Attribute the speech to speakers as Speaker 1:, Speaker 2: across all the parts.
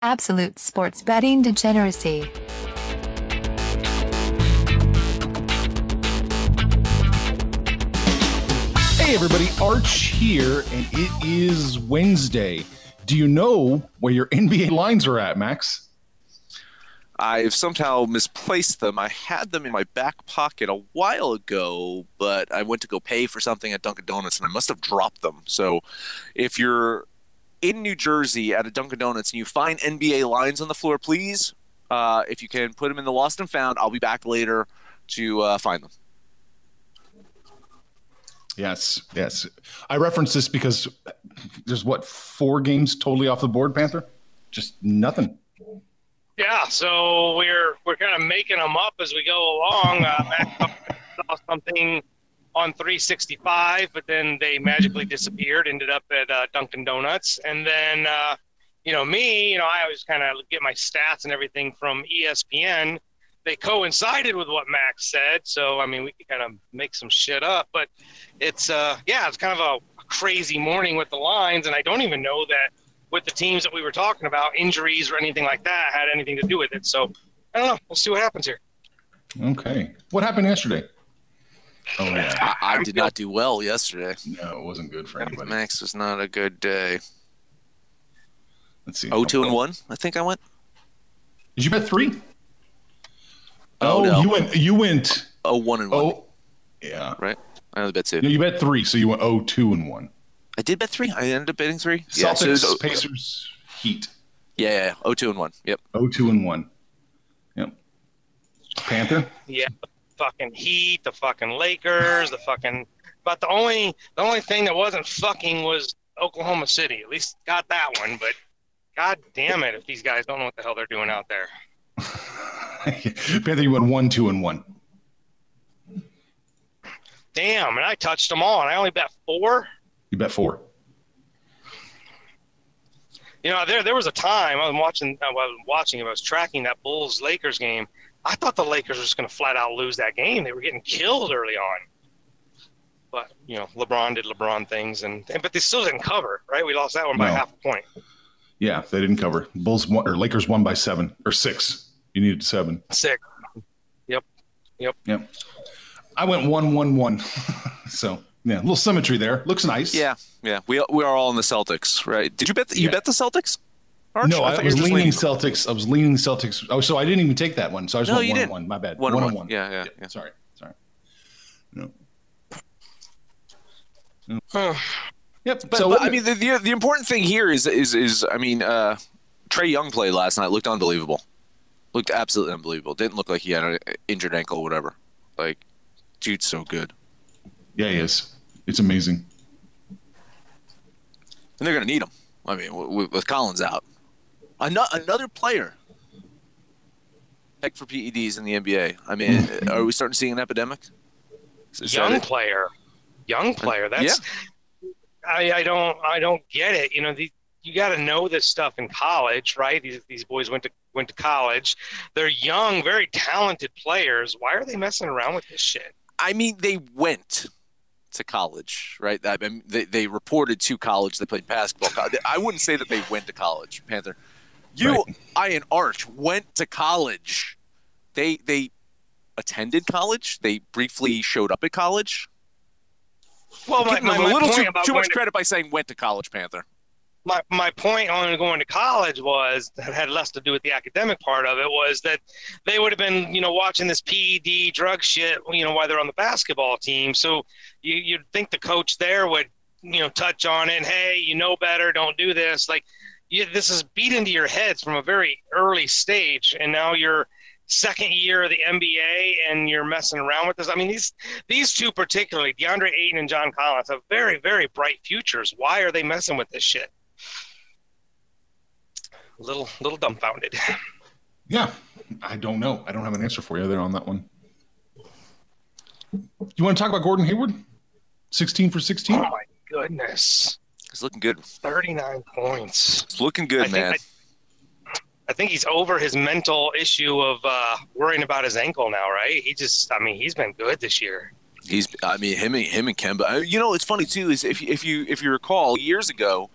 Speaker 1: Absolute sports betting degeneracy.
Speaker 2: Hey everybody, Arch here, and it is Wednesday. Do you know where your NBA lines are at, Max?
Speaker 3: I've somehow misplaced them. I had them in my back pocket a while ago, but I went to go pay for something at Dunkin' Donuts and I must have dropped them. So if you're in New Jersey at a Dunkin' Donuts and you find NBA lines on the floor, please, uh, if you can put them in the lost and found, I'll be back later to uh, find them.
Speaker 2: Yes, yes. I reference this because there's what four games totally off the board, Panther. Just nothing.
Speaker 4: Yeah, so we're we're kind of making them up as we go along. Uh, saw something on 365, but then they magically disappeared. Ended up at uh, Dunkin' Donuts, and then uh, you know me, you know I always kind of get my stats and everything from ESPN. They coincided with what Max said, so I mean we could kind of make some shit up, but it's uh yeah, it's kind of a crazy morning with the lines, and I don't even know that with the teams that we were talking about, injuries or anything like that had anything to do with it. So I don't know. We'll see what happens here.
Speaker 2: Okay. What happened yesterday?
Speaker 3: Oh yeah, I, I did not do well yesterday.
Speaker 2: No, it wasn't good for anybody.
Speaker 3: Max was not a good day.
Speaker 2: Let's see.
Speaker 3: Oh, two and one. I think I went.
Speaker 2: Did you bet three?
Speaker 3: Oh,
Speaker 2: Oh,
Speaker 3: no.
Speaker 2: you went. You went.
Speaker 3: Oh, one and one.
Speaker 2: Oh, yeah.
Speaker 3: Right. I only bet two.
Speaker 2: No, you bet three, so you went oh two and one.
Speaker 3: I did bet three. I ended up betting three. Yeah, so it
Speaker 2: Celtics, Pacers, Heat.
Speaker 3: yeah, yeah, yeah. Oh, two and one. Yep.
Speaker 2: Oh two and one. Yep. Panther.
Speaker 4: Yeah, the fucking Heat, the fucking Lakers, the fucking. But the only the only thing that wasn't fucking was Oklahoma City. At least got that one. But god damn it, if these guys don't know what the hell they're doing out there.
Speaker 2: Panther, you went one, two, and one.
Speaker 4: Damn, and I touched them all, and I only bet four.
Speaker 2: You bet four.
Speaker 4: You know, there there was a time I was watching. I was watching, I was tracking that Bulls Lakers game. I thought the Lakers were just going to flat out lose that game. They were getting killed early on. But you know, LeBron did LeBron things, and, and but they still didn't cover. Right? We lost that one by half a point.
Speaker 2: Yeah, they didn't cover. Bulls won, or Lakers won by seven or six. You needed seven.
Speaker 4: Six. Yep. Yep.
Speaker 2: Yep. I went one, one, one. so yeah, a little symmetry there. Looks nice.
Speaker 3: Yeah, yeah. We we are all in the Celtics, right? Did you bet? The, you
Speaker 2: Yeah.
Speaker 3: bet the Celtics? Arch?
Speaker 2: No, I,
Speaker 3: thought you
Speaker 2: was
Speaker 3: were just
Speaker 2: leaning Celtics. I was leaning Celtics. Oh, so I didn't even take that one. So I just
Speaker 3: No,
Speaker 2: went
Speaker 3: you
Speaker 2: one
Speaker 3: didn't.
Speaker 2: and one. My bad.
Speaker 3: One and
Speaker 2: and
Speaker 3: one. Yeah, yeah, yeah.
Speaker 2: Sorry. Sorry. No. Yep.
Speaker 3: But,
Speaker 2: so
Speaker 3: but, I mean, the, the the important thing here is is is I mean, uh, Trae Young played last night. Looked unbelievable. Looked absolutely unbelievable. Didn't look like he had an injured ankle or whatever. Like, dude's so good.
Speaker 2: yeah, he is. It's amazing.
Speaker 3: And they're going to need him. I mean, w- w- with Collins out, another another player. Heck for PEDs in the NBA. I mean, are we starting to see an epidemic? Is
Speaker 4: young player, young player. That's I, I don't I don't get it. You know, the, you got to know this stuff in college, right? These these boys went to went to college. They're young, very talented players. Why are they messing around with this shit?
Speaker 3: I mean, they went to college, right? I mean, they, they reported to college. They played basketball. I wouldn't say that they went to college, Panther. You,
Speaker 2: Right.
Speaker 3: I, and Arch went to college. They they attended college. They briefly showed up at college.
Speaker 4: Well, my, my,
Speaker 3: a little
Speaker 4: point
Speaker 3: too,
Speaker 4: about
Speaker 3: too
Speaker 4: going
Speaker 3: much
Speaker 4: to-
Speaker 3: credit by saying went to college, Panther.
Speaker 4: my, my point on going to college was that had less to do with the academic part of it was that they would have been you know watching this PED drug shit you know while they're on the basketball team so you, you'd think the coach there would you know touch on it and hey you know better don't do this like you, this is beat into your heads from a very early stage and now you're second year of the NBA and you're messing around with this. I mean, these these two particularly, DeAndre Ayton and John Collins, have very very bright futures. Why are they messing with this shit? A little little dumbfounded.
Speaker 2: Yeah, I don't know. I don't have an answer for you there on that one. You want to talk about Gordon Hayward? 16 for 16?
Speaker 4: Oh my goodness.
Speaker 3: He's looking good.
Speaker 4: 39 points.
Speaker 3: It's looking good,
Speaker 4: I
Speaker 3: man.
Speaker 4: Think, I, I, think he's over his mental issue of uh, worrying about his ankle now, right? He just, I mean, he's been good this year.
Speaker 3: He's, I mean, him and him and Kemba. You know, it's funny too. Is if if you if you recall years ago,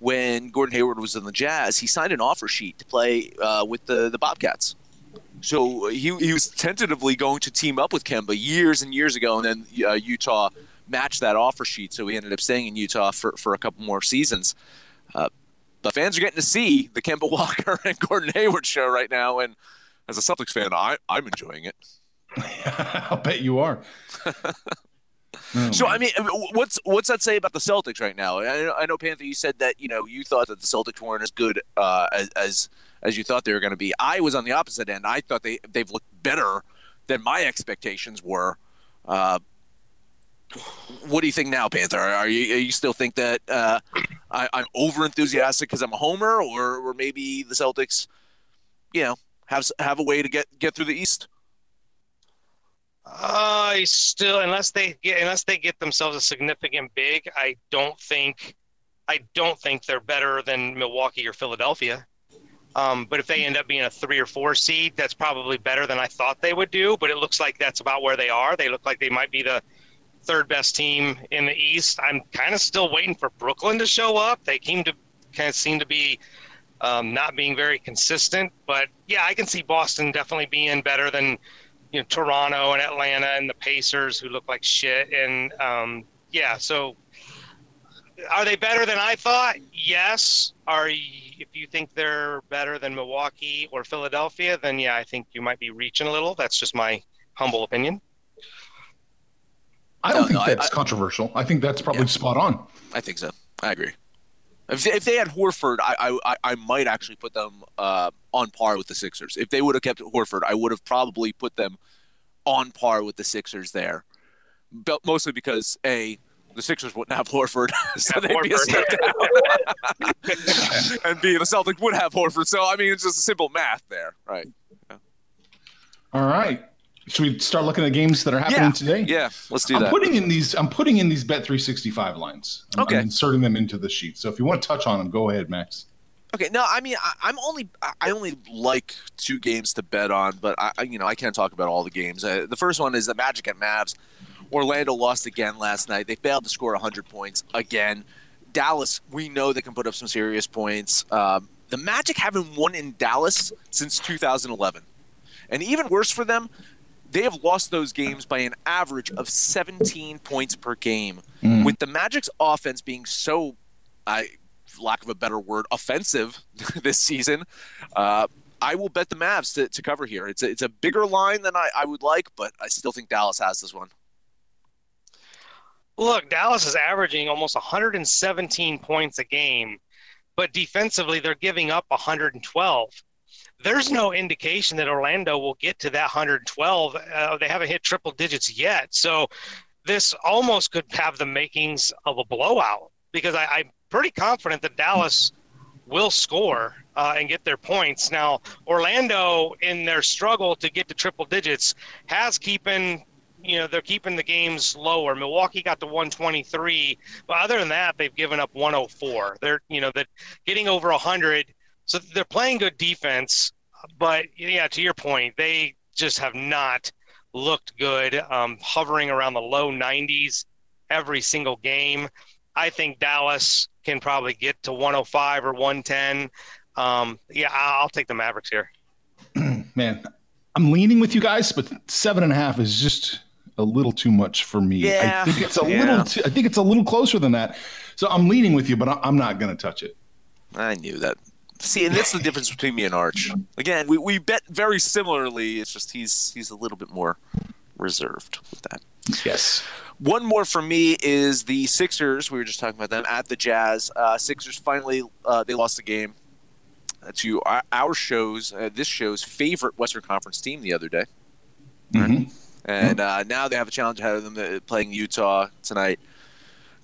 Speaker 3: when Gordon Hayward was in the Jazz, he signed an offer sheet to play uh, with the the Bobcats. So he he was tentatively going to team up with Kemba years and years ago, and then uh, Utah matched that offer sheet. So he ended up staying in Utah for for a couple more seasons. Uh, the fans are getting to see the Kemba Walker and Gordon Hayward show right now, and as a Celtics fan, I I'm enjoying it.
Speaker 2: I'll bet you are.
Speaker 3: Oh, so I mean, what's what's that say about the Celtics right now? I, I know Panther, you said that you know you thought that the Celtics weren't as good uh, as, as as you thought they were going to be. I was on the opposite end. I thought they they've looked better than my expectations were. Uh, what do you think now, Panther? Are you are you still think that uh, I, am over enthusiastic because I'm a homer, or or maybe the Celtics, you know, have have a way to get get through the East?
Speaker 4: I still, unless they get unless they get themselves a significant big, I don't think, I don't think they're better than Milwaukee or Philadelphia. Um, but if they end up being a three or four seed, that's probably better than I thought they would do. But it looks like that's about where they are. They look like they might be the third best team in the East. I'm kind of still waiting for Brooklyn to show up. They seem to kind of seem to be um, not being very consistent. But yeah, I can see Boston definitely being better than you know Toronto and Atlanta and the Pacers who look like shit. And um, yeah, so are they better than I thought? Yes. Are if you think they're better than Milwaukee or Philadelphia, then yeah, I think you might be reaching a little. That's just my humble opinion.
Speaker 2: I don't no, think no, that's I, controversial. I think that's probably yeah, spot on.
Speaker 3: I think so. I agree. If they, if they had Horford, I, I I might actually put them uh, on par with the Sixers. If they would have kept Horford, I would have probably put them on par with the Sixers there. But mostly because a the Sixers wouldn't have Horford, so they'd Horford. be a step down. and B, the Celtics would have Horford. So I mean, it's just a simple math there, right?
Speaker 2: Yeah. All right. Should we start looking at games that are happening
Speaker 3: yeah.
Speaker 2: today?
Speaker 3: Yeah, let's do
Speaker 2: I'm
Speaker 3: that.
Speaker 2: Putting in these, I'm putting in these Bet 365 lines. I'm,
Speaker 3: okay.
Speaker 2: I'm inserting them into the sheet. So if you want to touch on them, go ahead, Max.
Speaker 3: Okay, no, I mean I, am only I only like two games to bet on, but I you know I can't talk about all the games. Uh, the first one is the Magic at Mavs. Orlando lost again last night. They failed to score 100 points again. Dallas, we know they can put up some serious points. Um, the Magic haven't won in Dallas since 2011, and even worse for them, they have lost those games by an average of 17 points per game. Mm. With the Magic's offense being so, I lack of a better word, offensive this season. Uh, I will bet the Mavs to, to cover here. It's a, it's a bigger line than I, I would like, but I still think Dallas has this one.
Speaker 4: Look, Dallas is averaging almost 117 points a game, but defensively they're giving up 112. There's no indication that Orlando will get to that 112. Uh, they haven't hit triple digits yet. So this almost could have the makings of a blowout because I, I'm pretty confident that Dallas will score uh, and get their points. Now, Orlando, in their struggle to get to triple digits, has keeping you know they're keeping the games lower. Milwaukee got to 123, but other than that, they've given up 104. They're you know that getting over 100, so they're playing good defense. But yeah, to your point, they just have not looked good, um, hovering around the low 90s every single game. I think Dallas can probably get to 105 or 110. Um, yeah, I'll take the Mavericks here.
Speaker 2: Man, I'm leaning with you guys, but seven and a half is just a little too much for me.
Speaker 3: Yeah,
Speaker 2: I think it's a
Speaker 3: yeah.
Speaker 2: little. Too, I think it's a little closer than that. So I'm leaning with you, but I'm not going to touch it.
Speaker 3: I knew that. See, and that's the difference between me and Arch. Again, we, we bet very similarly. It's just he's he's a little bit more reserved with that.
Speaker 2: Yes.
Speaker 3: One more for me is the Sixers. We were just talking about them at the Jazz. Uh, Sixers finally uh, they lost the game to our, our show's uh, this show's favorite Western Conference team the other day.
Speaker 2: Mm-hmm.
Speaker 3: And uh, now they have a challenge ahead of them uh, playing Utah tonight.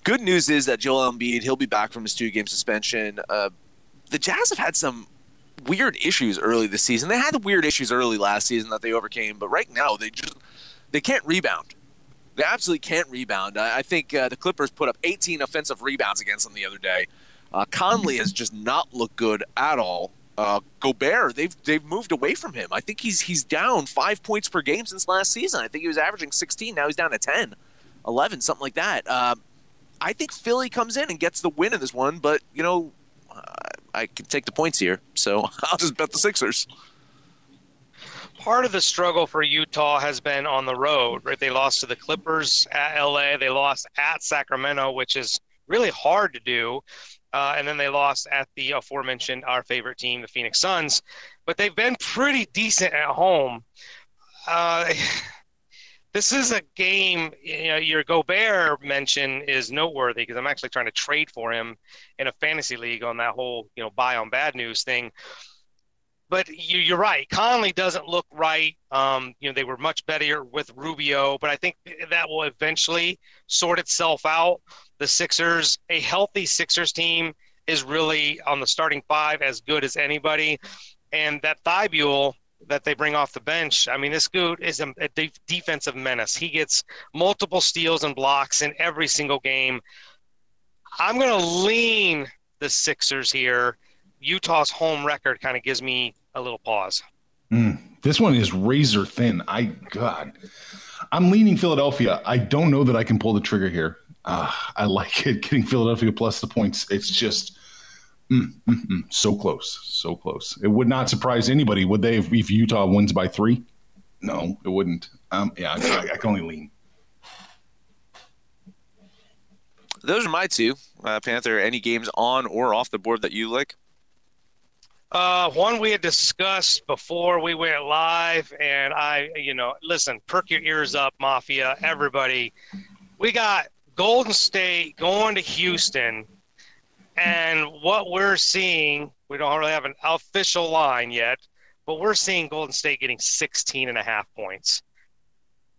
Speaker 3: Good news is that Joel Embiid he'll be back from his two game suspension. Uh, the Jazz have had some weird issues early this season. They had weird issues early last season that they overcame, but right now they just they can't rebound. They absolutely can't rebound. I, I think uh, the Clippers put up 18 offensive rebounds against them the other day. Uh, Conley has just not looked good at all. Uh, Gobert, they've they've moved away from him. I think he's he's down five points per game since last season. I think he was averaging 16. Now he's down to 10, 11, something like that. Uh, I think Philly comes in and gets the win in this one, but you know, I can take the points here, so I'll just bet the Sixers.
Speaker 4: Part of the struggle for Utah has been on the road, right? They lost to the Clippers at LA, they lost at Sacramento, which is really hard to do. Uh, and then they lost at the aforementioned our favorite team, the Phoenix Suns. But they've been pretty decent at home. Uh, this is a game. You know, your Gobert mention is noteworthy because I'm actually trying to trade for him in a fantasy league on that whole you know buy on bad news thing. But you, are right. Conley doesn't look right. Um, you know, they were much better with Rubio, but I think that will eventually sort itself out. The Sixers, a healthy Sixers team, is really on the starting five as good as anybody. And that Thybulle, that they bring off the bench. I mean, this dude is a, a de- defensive menace. He gets multiple steals and blocks in every single game. I'm going to lean the Sixers here. Utah's home record kind of gives me a little pause.
Speaker 2: Mm, this one is razor thin. I God, I'm leaning Philadelphia. I don't know that I can pull the trigger here. Uh, I like it getting Philadelphia plus the points. It's just Mm, mm, mm. So close, so close. It would not surprise anybody, would they, if, if Utah wins by three? No, it wouldn't. Um, yeah, I, I, can only lean.
Speaker 3: Those are my two. Uh, Panther, any games on or off the board that you like?
Speaker 4: Uh, one we had discussed before we went live, and I, you know, listen, perk your ears up, Mafia, everybody. We got Golden State going to Houston and what we're seeing, we don't really have an official line yet, but we're seeing Golden State getting 16 and a half points.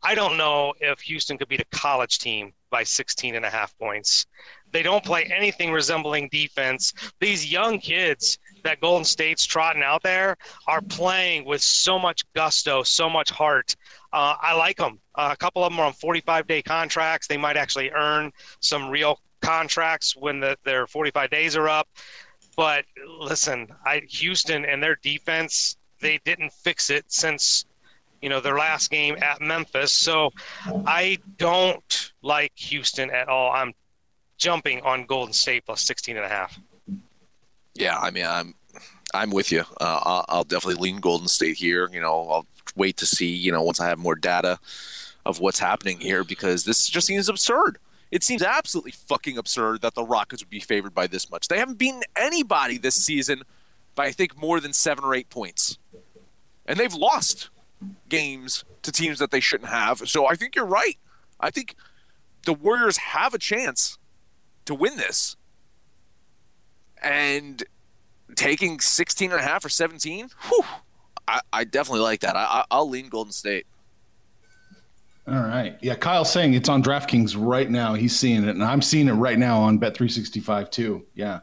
Speaker 4: I don't know if Houston could beat a college team by 16 and a half points. They don't play anything resembling defense. These young kids that Golden State's trotting out there are playing with so much gusto, so much heart. Uh, I like them. Uh, a couple of them are on 45 day contracts. They might actually earn some real contracts when the, their 45 days are up. But listen, I, Houston and their defense, they didn't fix it since you know their last game at Memphis. So I don't like Houston at all. I'm jumping on Golden State plus 16 and a half.
Speaker 3: Yeah, I mean, I'm I'm with you. Uh, I'll, I'll, definitely lean Golden State here. You know, I'll wait to see. You know, once I have more data of what's happening here, because this just seems absurd. It seems absolutely fucking absurd that the Rockets would be favored by this much. They haven't beaten anybody this season by I think more than seven or eight points, and they've lost games to teams that they shouldn't have. So I think you're right. I think the Warriors have a chance to win this. And taking 16 and a half or 17, whew, I, I definitely like that. I, I'll lean Golden State.
Speaker 2: All right. Yeah, Kyle's saying it's on DraftKings right now. He's seeing it, and I'm seeing it right now on Bet365 too. Yeah.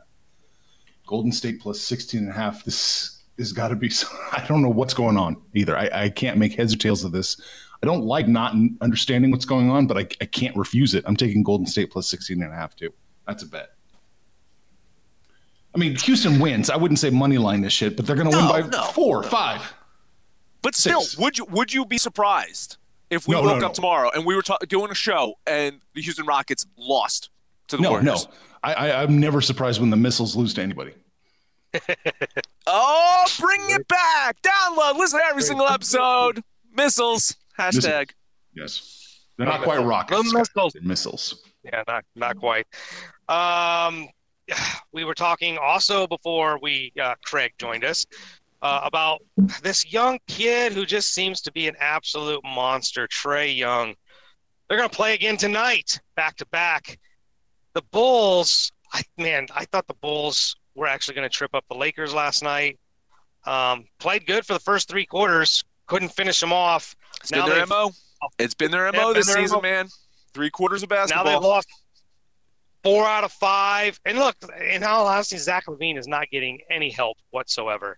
Speaker 2: Golden State plus 16 and a half. This has got to be, I don't know what's going on either. I, I, can't make heads or tails of this. I don't like not understanding what's going on, but I, I can't refuse it. I'm taking Golden State plus 16 and a half too. That's a bet. I mean, Houston wins. I wouldn't say money line this shit, but they're going to no, win by no, four, no. five.
Speaker 3: But still, six. would you would you be surprised if we no, woke no, no. up tomorrow and we were ta- doing a show and the Houston Rockets lost to the
Speaker 2: no,
Speaker 3: Warriors?
Speaker 2: No, I, I, I'm never surprised when the missiles lose to anybody.
Speaker 3: oh, bring it back! Download, listen to every single episode. Missiles hashtag.
Speaker 2: Yes, they're not quite rockets. missiles. missiles.
Speaker 4: Yeah, not not quite. Um, we were talking also before we uh, Craig joined us uh, about this young kid who just seems to be an absolute monster, Trae Young. They're going to play again tonight, back to back. The Bulls, I, man, I thought the Bulls were actually going to trip up the Lakers last night. Um, played good for the first three quarters, couldn't finish them off.
Speaker 3: It's now been their mo. It's been their mo this season, MO. man. Three quarters of basketball.
Speaker 4: Now they've lost. four out of five. And look, in all honesty, Zach LaVine is not getting any help whatsoever.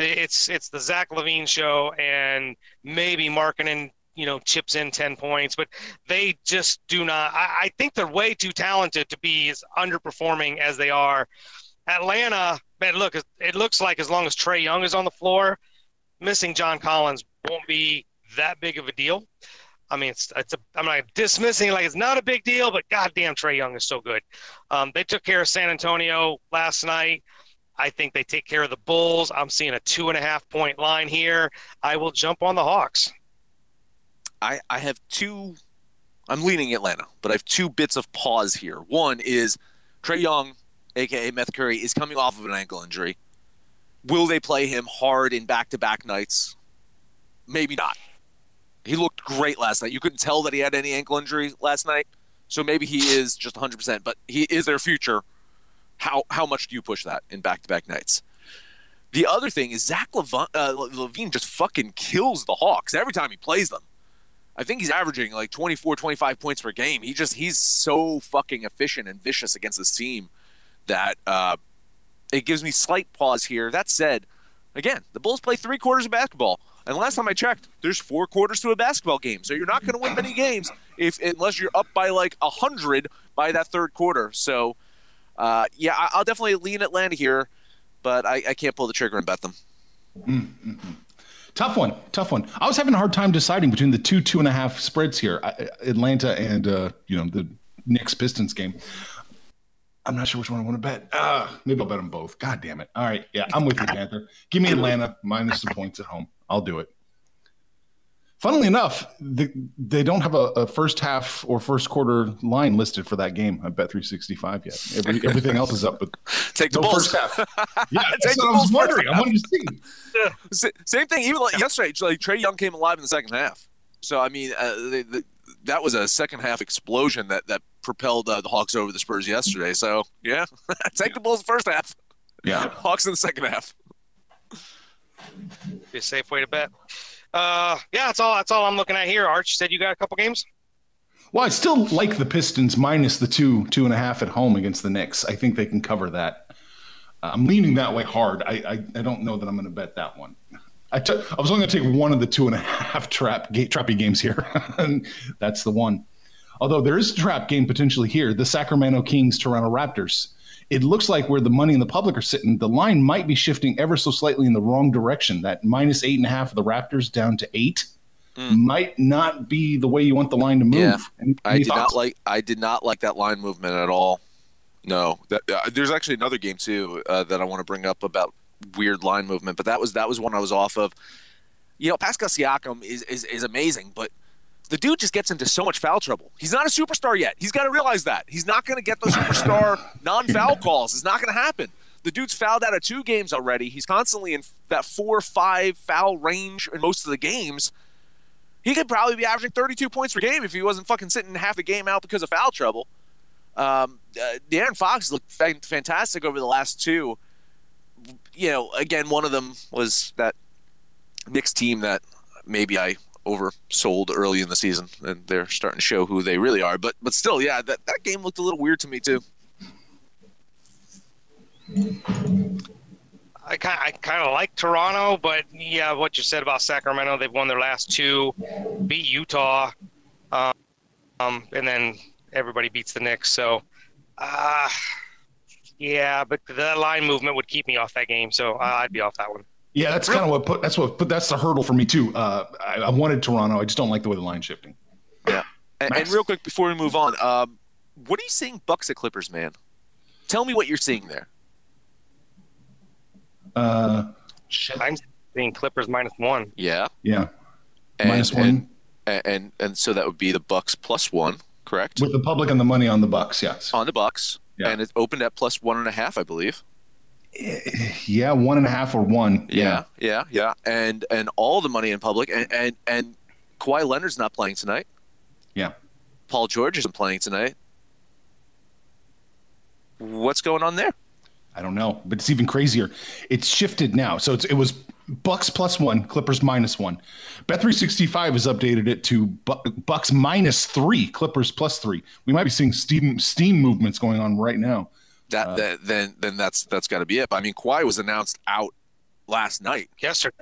Speaker 4: It's it's the Zach LaVine show, and maybe Markkanen, you know, chips in ten points, but they just do not. I, I think they're way too talented to be as underperforming as they are. Atlanta, man, look, it looks like as long as Trae Young is on the floor, missing John Collins won't be that big of a deal. I mean, it's, it's a, I'm not dismissing like it's not a big deal, but goddamn, Trae Young is so good. Um, they took care of San Antonio last night. I think they take care of the Bulls. I'm seeing a two and a half point line here. I will jump on the Hawks.
Speaker 3: I, I have two. I'm leaning Atlanta, but I have two bits of pause here. One is Trae Young, aka Meth Curry, is coming off of an ankle injury. Will they play him hard in back to back nights? Maybe not. He looked great last night. You couldn't tell that he had any ankle injury last night. So maybe he is just 100%, but he is their future. How how much do you push that in back to back nights? The other thing is Zach LaVine, uh, LaVine just fucking kills the Hawks every time he plays them. I think he's averaging like 24, 25 points per game. He just he's so fucking efficient and vicious against this team that uh, it gives me slight pause here. That said, again, the Bulls play three quarters of basketball. And last time I checked, there's four quarters to a basketball game, so you're not going to win many games if unless you're up by like a hundred by that third quarter. So, uh, yeah, I'll definitely lean Atlanta here, but I, I can't pull the trigger and bet them.
Speaker 2: Mm-hmm. Tough one, tough one. I was having a hard time deciding between the two two and a half spreads here, Atlanta and uh, you know the Knicks Pistons game. I'm not sure which one I want to bet. Uh, maybe I'll bet them both. God damn it! All right, yeah, I'm with you, Panther. Give me Atlanta minus the points at home. I'll do it. Funnily enough, the, they don't have a, a, first half or first quarter line listed for that game. I bet 365 yet. Every, everything else is up, but
Speaker 3: take the
Speaker 2: no
Speaker 3: Bulls.
Speaker 2: first half. Yeah, that's what I was wondering. I wanted to
Speaker 3: see. Same thing. Even like yesterday, like Trae Young came alive in the second half. So I mean, uh, they, they, that was a second half explosion that that propelled uh, the Hawks over the Spurs yesterday. So yeah, take the Bulls first half.
Speaker 2: Yeah,
Speaker 3: Hawks in the second half.
Speaker 4: Be a safe way to bet. Uh, yeah, that's all. That's all I'm looking at here. Arch said you got a couple games.
Speaker 2: Well, I still like the Pistons minus the two, two and a half at home against the Knicks. I think they can cover that. Uh, I'm leaning that way hard. I, I, I don't know that I'm going to bet that one. I, I was only going to take one of the two and a half trap ga- trappy games here, and that's the one. Although there is a trap game potentially here, the Sacramento Kings Toronto Raptors it looks like where the money and the public are sitting, the line might be shifting ever so slightly in the wrong direction. That minus eight and a half of the Raptors down to eight mm. might not be the way you want the line to move.
Speaker 3: Yeah, any, any I did thoughts? not like. I did not like that line movement at all. No, that, uh, there's actually another game too uh, that I want to bring up about weird line movement, but that was that was one I was off of. You know, Pascal Siakam is is, is amazing, but the dude just gets into so much foul trouble. He's not a superstar yet. He's got to realize that. He's not going to get those superstar non foul calls. It's not going to happen. The dude's fouled out of two games already. He's constantly in that four or five foul range in most of the games. He could probably be averaging 32 points per game if he wasn't fucking sitting half the game out because of foul trouble. Um, uh, De'Aaron Fox looked fantastic over the last two. You know, again, one of them was that mixed team that maybe I oversold early in the season, and they're starting to show who they really are. But but still, yeah, that, that game looked a little weird to me too.
Speaker 4: I kind I kind of like Toronto, but yeah, what you said about Sacramento, they've won their last two, beat Utah, um, um and then everybody beats the Knicks. So, uh, yeah, but the line movement would keep me off that game, so I'd be off that one.
Speaker 2: Yeah, that's kind of what put that's what put that's the hurdle for me too. Uh, I, I, wanted Toronto. I just don't like the way the line's shifting.
Speaker 3: Yeah, and, and real quick before we move on, um, what are you seeing Bucks at Clippers, man? Tell me what you're seeing there.
Speaker 2: Uh,
Speaker 4: I'm seeing Clippers minus one.
Speaker 3: Yeah,
Speaker 2: yeah,
Speaker 3: and, minus one, and, and and so that would be the Bucks plus one, correct?
Speaker 2: With the public and the money on the Bucks, yes,
Speaker 3: on the Bucks, yeah. and it opened at plus one and a half, I believe
Speaker 2: yeah, one and a half or one.
Speaker 3: Yeah, yeah, yeah, and and all the money in public, and and and Kawhi Leonard's not playing tonight.
Speaker 2: Yeah,
Speaker 3: Paul George isn't playing tonight. What's going on there?
Speaker 2: I don't know, but it's even crazier. It's shifted now, so it's, it was Bucks plus one, Clippers minus one. Bet365 has updated it to Bucks minus three, Clippers plus three. We might be seeing steam, steam movements going on right now.
Speaker 3: That,
Speaker 2: Uh,
Speaker 3: that then then that's that's got to be it. But I mean, Kawhi was announced out last night,
Speaker 4: Yesterday.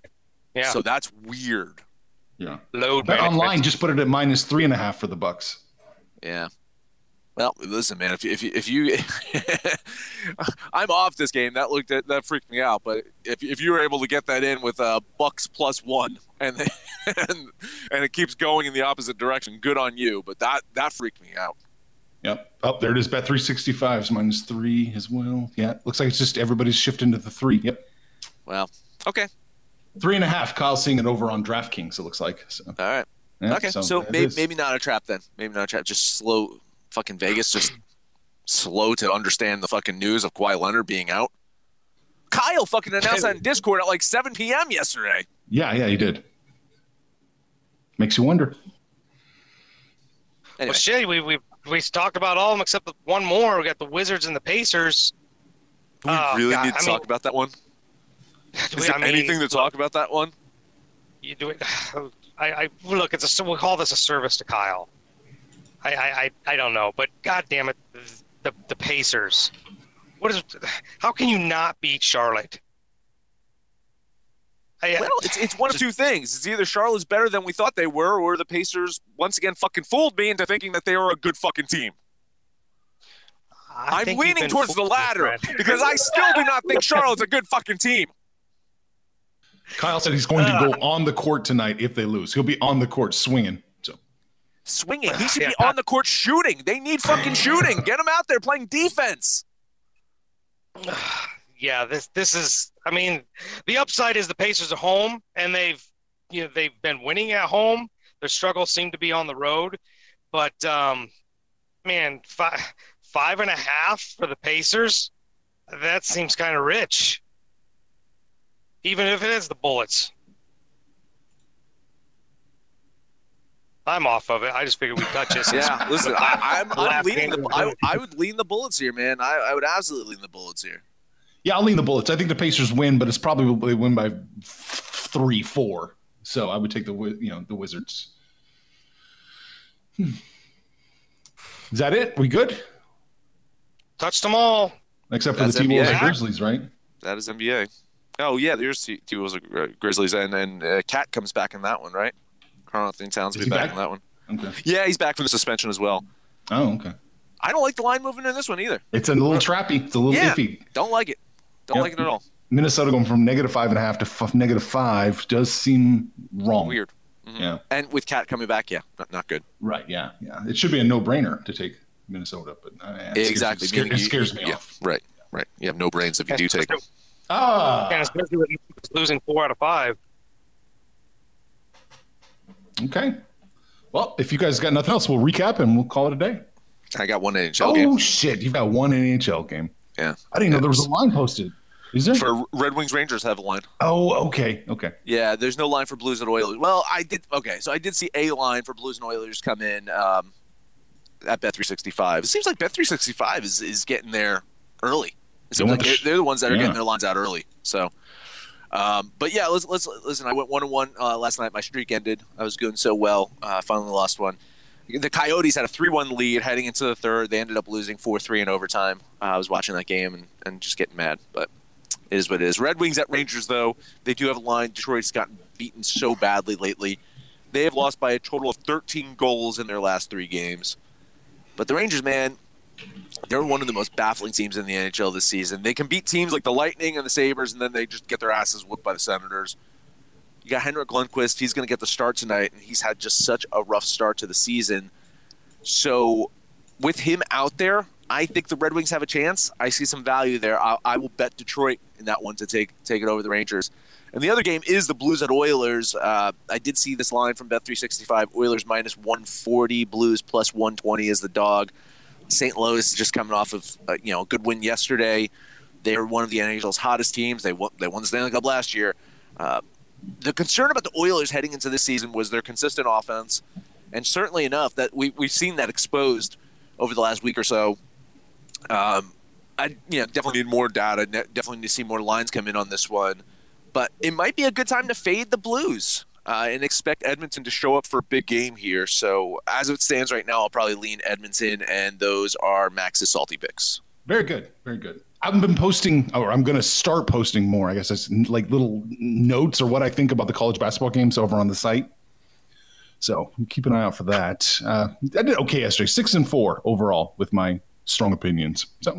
Speaker 4: Yeah.
Speaker 3: so that's weird.
Speaker 2: Yeah.
Speaker 4: Load
Speaker 2: Bet
Speaker 4: management.
Speaker 2: online just put it at minus three and a half for the Bucks.
Speaker 3: Yeah. Well, listen, man. If you, if you, if you I'm off this game. That looked at, that freaked me out. But if if you were able to get that in with uh, Bucks plus one, and and and it keeps going in the opposite direction, good on you. But that that freaked me out.
Speaker 2: Yep. Oh, there it is. Bet 365 is minus three as well. Yeah. Looks like it's just everybody's shifting to the three. Yep.
Speaker 3: Well, okay,
Speaker 2: Three and a half. Kyle's seeing it over on DraftKings, it looks like. So,
Speaker 3: all right,
Speaker 2: yeah,
Speaker 3: okay. So,
Speaker 2: there it
Speaker 3: maybe maybe not a trap then. Maybe not a trap. Just slow. Fucking Vegas just slow to understand the fucking news of Kawhi Leonard being out. Kyle fucking announced that in Discord at like 7 p.m. yesterday.
Speaker 2: Yeah, yeah, he did. Makes you wonder.
Speaker 3: Anyway,
Speaker 4: Well, shit, we we we talked about all of them except one more. We got the Wizards and the Pacers.
Speaker 3: do we
Speaker 4: Oh,
Speaker 3: really
Speaker 4: God,
Speaker 3: need to
Speaker 4: I
Speaker 3: talk
Speaker 4: mean-
Speaker 3: about that one?
Speaker 4: Do
Speaker 3: Is
Speaker 4: we-
Speaker 3: there
Speaker 4: I mean,
Speaker 3: anything to talk about that one?
Speaker 4: you do it. I, I look. It's a we'll call this a service to Kyle. I I, I, I don't know, but god damn it, the the Pacers. What is? How can you not beat Charlotte? I,
Speaker 3: Well, it's it's one of two things. It's either Charlotte's better than we thought they were, or the Pacers once again fucking fooled me into thinking that they were a good fucking team.
Speaker 4: I
Speaker 3: I'm leaning towards the latter because I still do not think Charlotte's a good fucking team.
Speaker 2: Kyle said he's going to
Speaker 4: Uh.
Speaker 2: go on the court tonight if they lose. He'll be on the court swinging. So
Speaker 3: Swinging, he should be
Speaker 4: Yeah.
Speaker 3: on the court shooting. They need fucking shooting. Get him out there playing defense.
Speaker 4: yeah, this this is. I mean, the upside is the Pacers are home, and they've you know they've been winning at home. Their struggles seem to be on the road, but um, man, five five and a half for the Pacers. That seems kind of rich, even if it is the Bullets. I'm off of it. I just figured we'd touch it.
Speaker 3: Yeah, listen, I, I'm, I'm
Speaker 4: Laugh
Speaker 3: leaning the. I, I would lean the Bullets here, man. I, I would absolutely lean the Bullets here.
Speaker 2: Yeah, I'll lean the Bullets. I think the Pacers win, but it's probably they win by three, four. So I would take the you know the Wizards. Hmm. Is that it? We good?
Speaker 4: Touched them all.
Speaker 2: Except for
Speaker 3: That's
Speaker 2: the T Wolves and Grizzlies, right?
Speaker 3: That is NBA. Oh yeah, there's T T Wolves uh, Grizzlies, and and uh, KAT comes back in that one, right? Karl-Anthony Towns will be back,
Speaker 2: back?
Speaker 3: in that one.
Speaker 2: Okay.
Speaker 3: Yeah, he's back from the suspension as well.
Speaker 2: Oh, okay.
Speaker 3: I don't like the line moving in this one either.
Speaker 2: It's a little trappy. It's a little
Speaker 3: Yeah.
Speaker 2: iffy.
Speaker 3: Don't like it. Don't
Speaker 2: Yep.
Speaker 3: like it at all.
Speaker 2: Minnesota going from negative five and a half to f- negative five does seem wrong.
Speaker 3: Weird. Mhm.
Speaker 2: Yeah.
Speaker 3: And with KAT coming back, yeah, not, not good.
Speaker 2: Right. Yeah. Yeah. It should be a no brainer to take Minnesota, but uh, it scares-
Speaker 3: exactly.
Speaker 2: It scares, it scares me
Speaker 3: yeah,
Speaker 2: off.
Speaker 3: Right. Right. You have no brains if you do take.
Speaker 4: And
Speaker 2: Ah.
Speaker 4: especially with losing four out of five.
Speaker 2: Okay. Well, if you guys got nothing else, we'll recap and we'll call it a day.
Speaker 3: I got one NHL
Speaker 2: oh
Speaker 3: game.
Speaker 2: Oh shit! You've got one NHL game.
Speaker 3: Yeah.
Speaker 2: I didn't know there was a line posted. Is there?
Speaker 3: For Red Wings Rangers have a line.
Speaker 2: oh, okay. Okay.
Speaker 3: Yeah, there's no line for Blues and Oilers. Well, I did. Okay, so I did see a line for Blues and Oilers come in um, at Bet365. It seems like Bet365 is, is getting there early. It seems like they're the ones that are
Speaker 2: yeah.
Speaker 3: getting their lines out early. So, um, but yeah, let's let's listen. I went one and one uh, last night. My streak ended. I was doing so well. Uh, finally lost one. The Coyotes had a three-one lead heading into the third. They ended up losing four-three in overtime. Uh, I was watching that game and, and just getting mad, but it is what it is. Red Wings at Rangers, though, they do have a line. Detroit's gotten beaten so badly lately. They have lost by a total of 13 goals in their last three games. But the Rangers, man, they're one of the most baffling teams in the NHL this season. They can beat teams like the Lightning and the Sabres, and then they just get their asses whooped by the Senators. You got Henrik Lundqvist. He's going to get the start tonight, and he's had just such a rough start to the season. So, with him out there, I think the Red Wings have a chance. I see some value there. I, I will bet Detroit in that one to take take it over the Rangers. And the other game is the Blues at Oilers. Uh, I did see this line from Bet365. Oilers minus 140, Blues plus 120 is the dog. St. Louis is just coming off of uh, you know a good win yesterday. They were one of the NHL's hottest teams. They won, they won the Stanley Cup last year. Uh, the concern about the Oilers heading into this season was their consistent offense, and certainly enough that we we've seen that exposed over the last week or so. Um, I you know definitely need more data. Definitely need to see more lines come in on this one. but it might be a good time to fade the Blues. Uh, and expect Edmonton to show up for a big game here. So, as it stands right now, I'll probably lean Edmonton, and those are Max's salty picks.
Speaker 2: Very good. Very good. I've been posting, or I'm going to start posting more. I guess it's like little notes or what I think about the college basketball games over on the site. So keep an eye out for that. Uh, I did okay yesterday, six and four overall with my strong opinions. So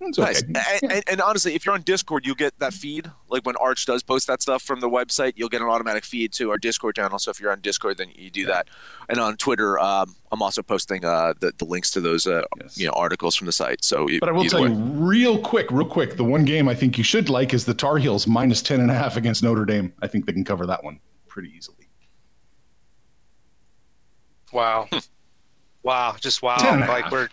Speaker 2: it's okay.
Speaker 3: Nice. And, and, and, honestly, if you're on Discord, you'll get that feed. Like when Arch does post that stuff from the website, you'll get an automatic feed to our Discord channel. So if you're on Discord, then you do that. And on Twitter, um, I'm also posting uh, the, the links to those uh, yes. you know articles from the site. So,
Speaker 2: but I will tell way. you real quick, real quick, the one game I think you should like is the Tar Heels minus ten and a half against Notre Dame. I think they can cover that one pretty easily.
Speaker 4: Wow. Wow. Just wow. like we're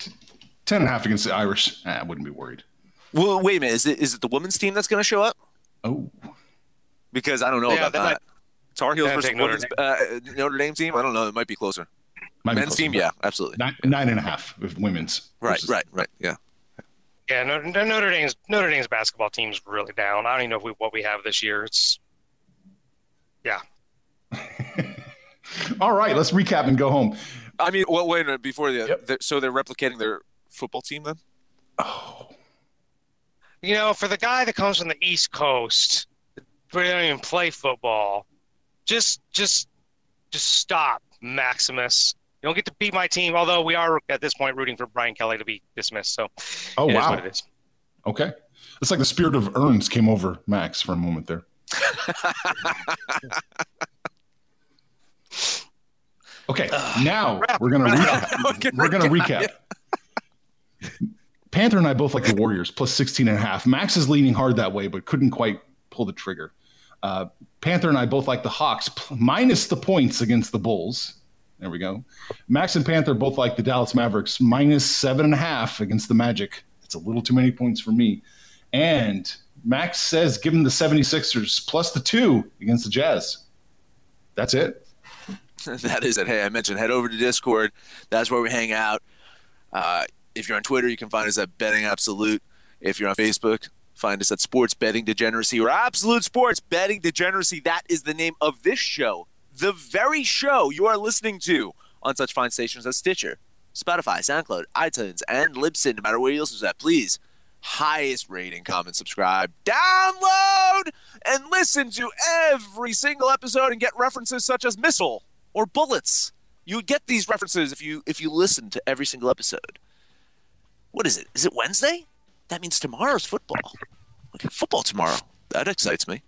Speaker 2: 10 and a half against the Irish. Eh, I wouldn't be worried.
Speaker 3: Well, wait a minute. Is it is it the women's team that's going to show up?
Speaker 2: Oh.
Speaker 3: Because I don't know yeah, about that. Might, Tar Heels versus Notre Dame. Uh, Notre Dame team? I don't know. It might be closer. Might Men's be closer, team, yeah, absolutely.
Speaker 2: Nine, nine and a half with women's.
Speaker 3: Right, right, right. Yeah.
Speaker 4: Yeah, Notre, Notre Dame's Notre Dame's basketball team's really down. I don't even know we, what we have this year. It's yeah.
Speaker 2: All right, let's recap and go home.
Speaker 3: I mean, well, wait a minute before the yep. so they're replicating their football team then.
Speaker 2: Oh,
Speaker 4: you know, for the guy that comes from the East Coast, we don't even play football. Just, just, just stop, Maximus. You don't get to beat my team. Although we are at this point rooting for Brian Kelly to be dismissed. So,
Speaker 2: oh wow, it is. Okay, it's like the spirit of Earns came over Max for a moment there. Okay, uh, now we're gonna recap. we're gonna recap. Panther and I both like the Warriors plus 16 and a half. Max is leaning hard that way, but couldn't quite pull the trigger. Uh, Panther and I both like the Hawks minus the points against the Bulls. There we go. Max and Panther both like the Dallas Mavericks minus seven and a half against the Magic. It's a little too many points for me. And Max says give him the 76ers plus the two against the Jazz. That's it.
Speaker 3: that is it. Hey, I mentioned head over to Discord. That's where we hang out. Uh, if you're on Twitter, you can find us at Betting Absolute. If you're on Facebook, find us at Sports Betting Degeneracy or Absolute Sports Betting Degeneracy. That is the name of this show, the very show you are listening to on such fine stations as Stitcher, Spotify, SoundCloud, iTunes, and Libsyn. No matter where you listen to that, please highest rating, comment, subscribe, download, and listen to every single episode and get references such as Missile or bullets. You get these references if you if you listen to every single episode. What is it? Is it Wednesday? That means tomorrow's football. Okay, football tomorrow. That excites me.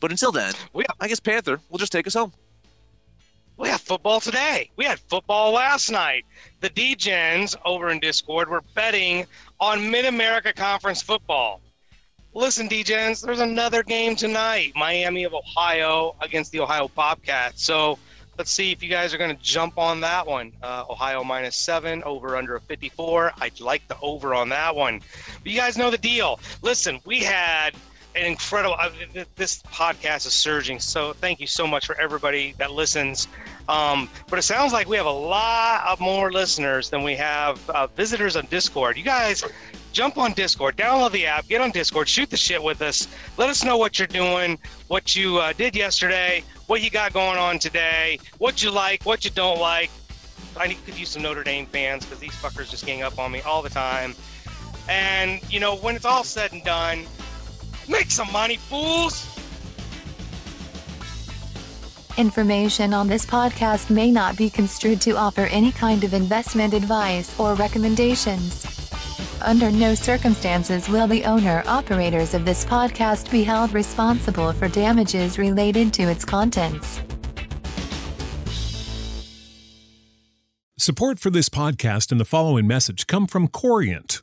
Speaker 3: But until then, we have, I guess Panther will just take us home.
Speaker 4: We have football today. We had football last night. The DGens over in Discord were betting on Mid America Conference football. Listen, DGens, there's another game tonight. Miami of Ohio against the Ohio Bobcats. So let's see if you guys are going to jump on that one. Uh, Ohio minus seven, over under a 54. I'd like the over on that one. But you guys know the deal. Listen, we had an incredible. Uh, this podcast is surging. So thank you so much for everybody that listens. Um, but it sounds like we have a lot of more listeners than we have uh, visitors on Discord. You guys jump on Discord, download the app, get on Discord, shoot the shit with us. Let us know what you're doing, what you uh, did yesterday, what you got going on today, what you like, what you don't like. I could use some Notre Dame fans because these fuckers just gang up on me all the time. And, you know, when it's all said and done, make some money, fools!
Speaker 1: Information on this podcast may not be construed to offer any kind of investment advice or recommendations. Under no circumstances will the owner operators of this podcast be held responsible for damages related to its contents.
Speaker 5: Support for this podcast and the following message come from Corient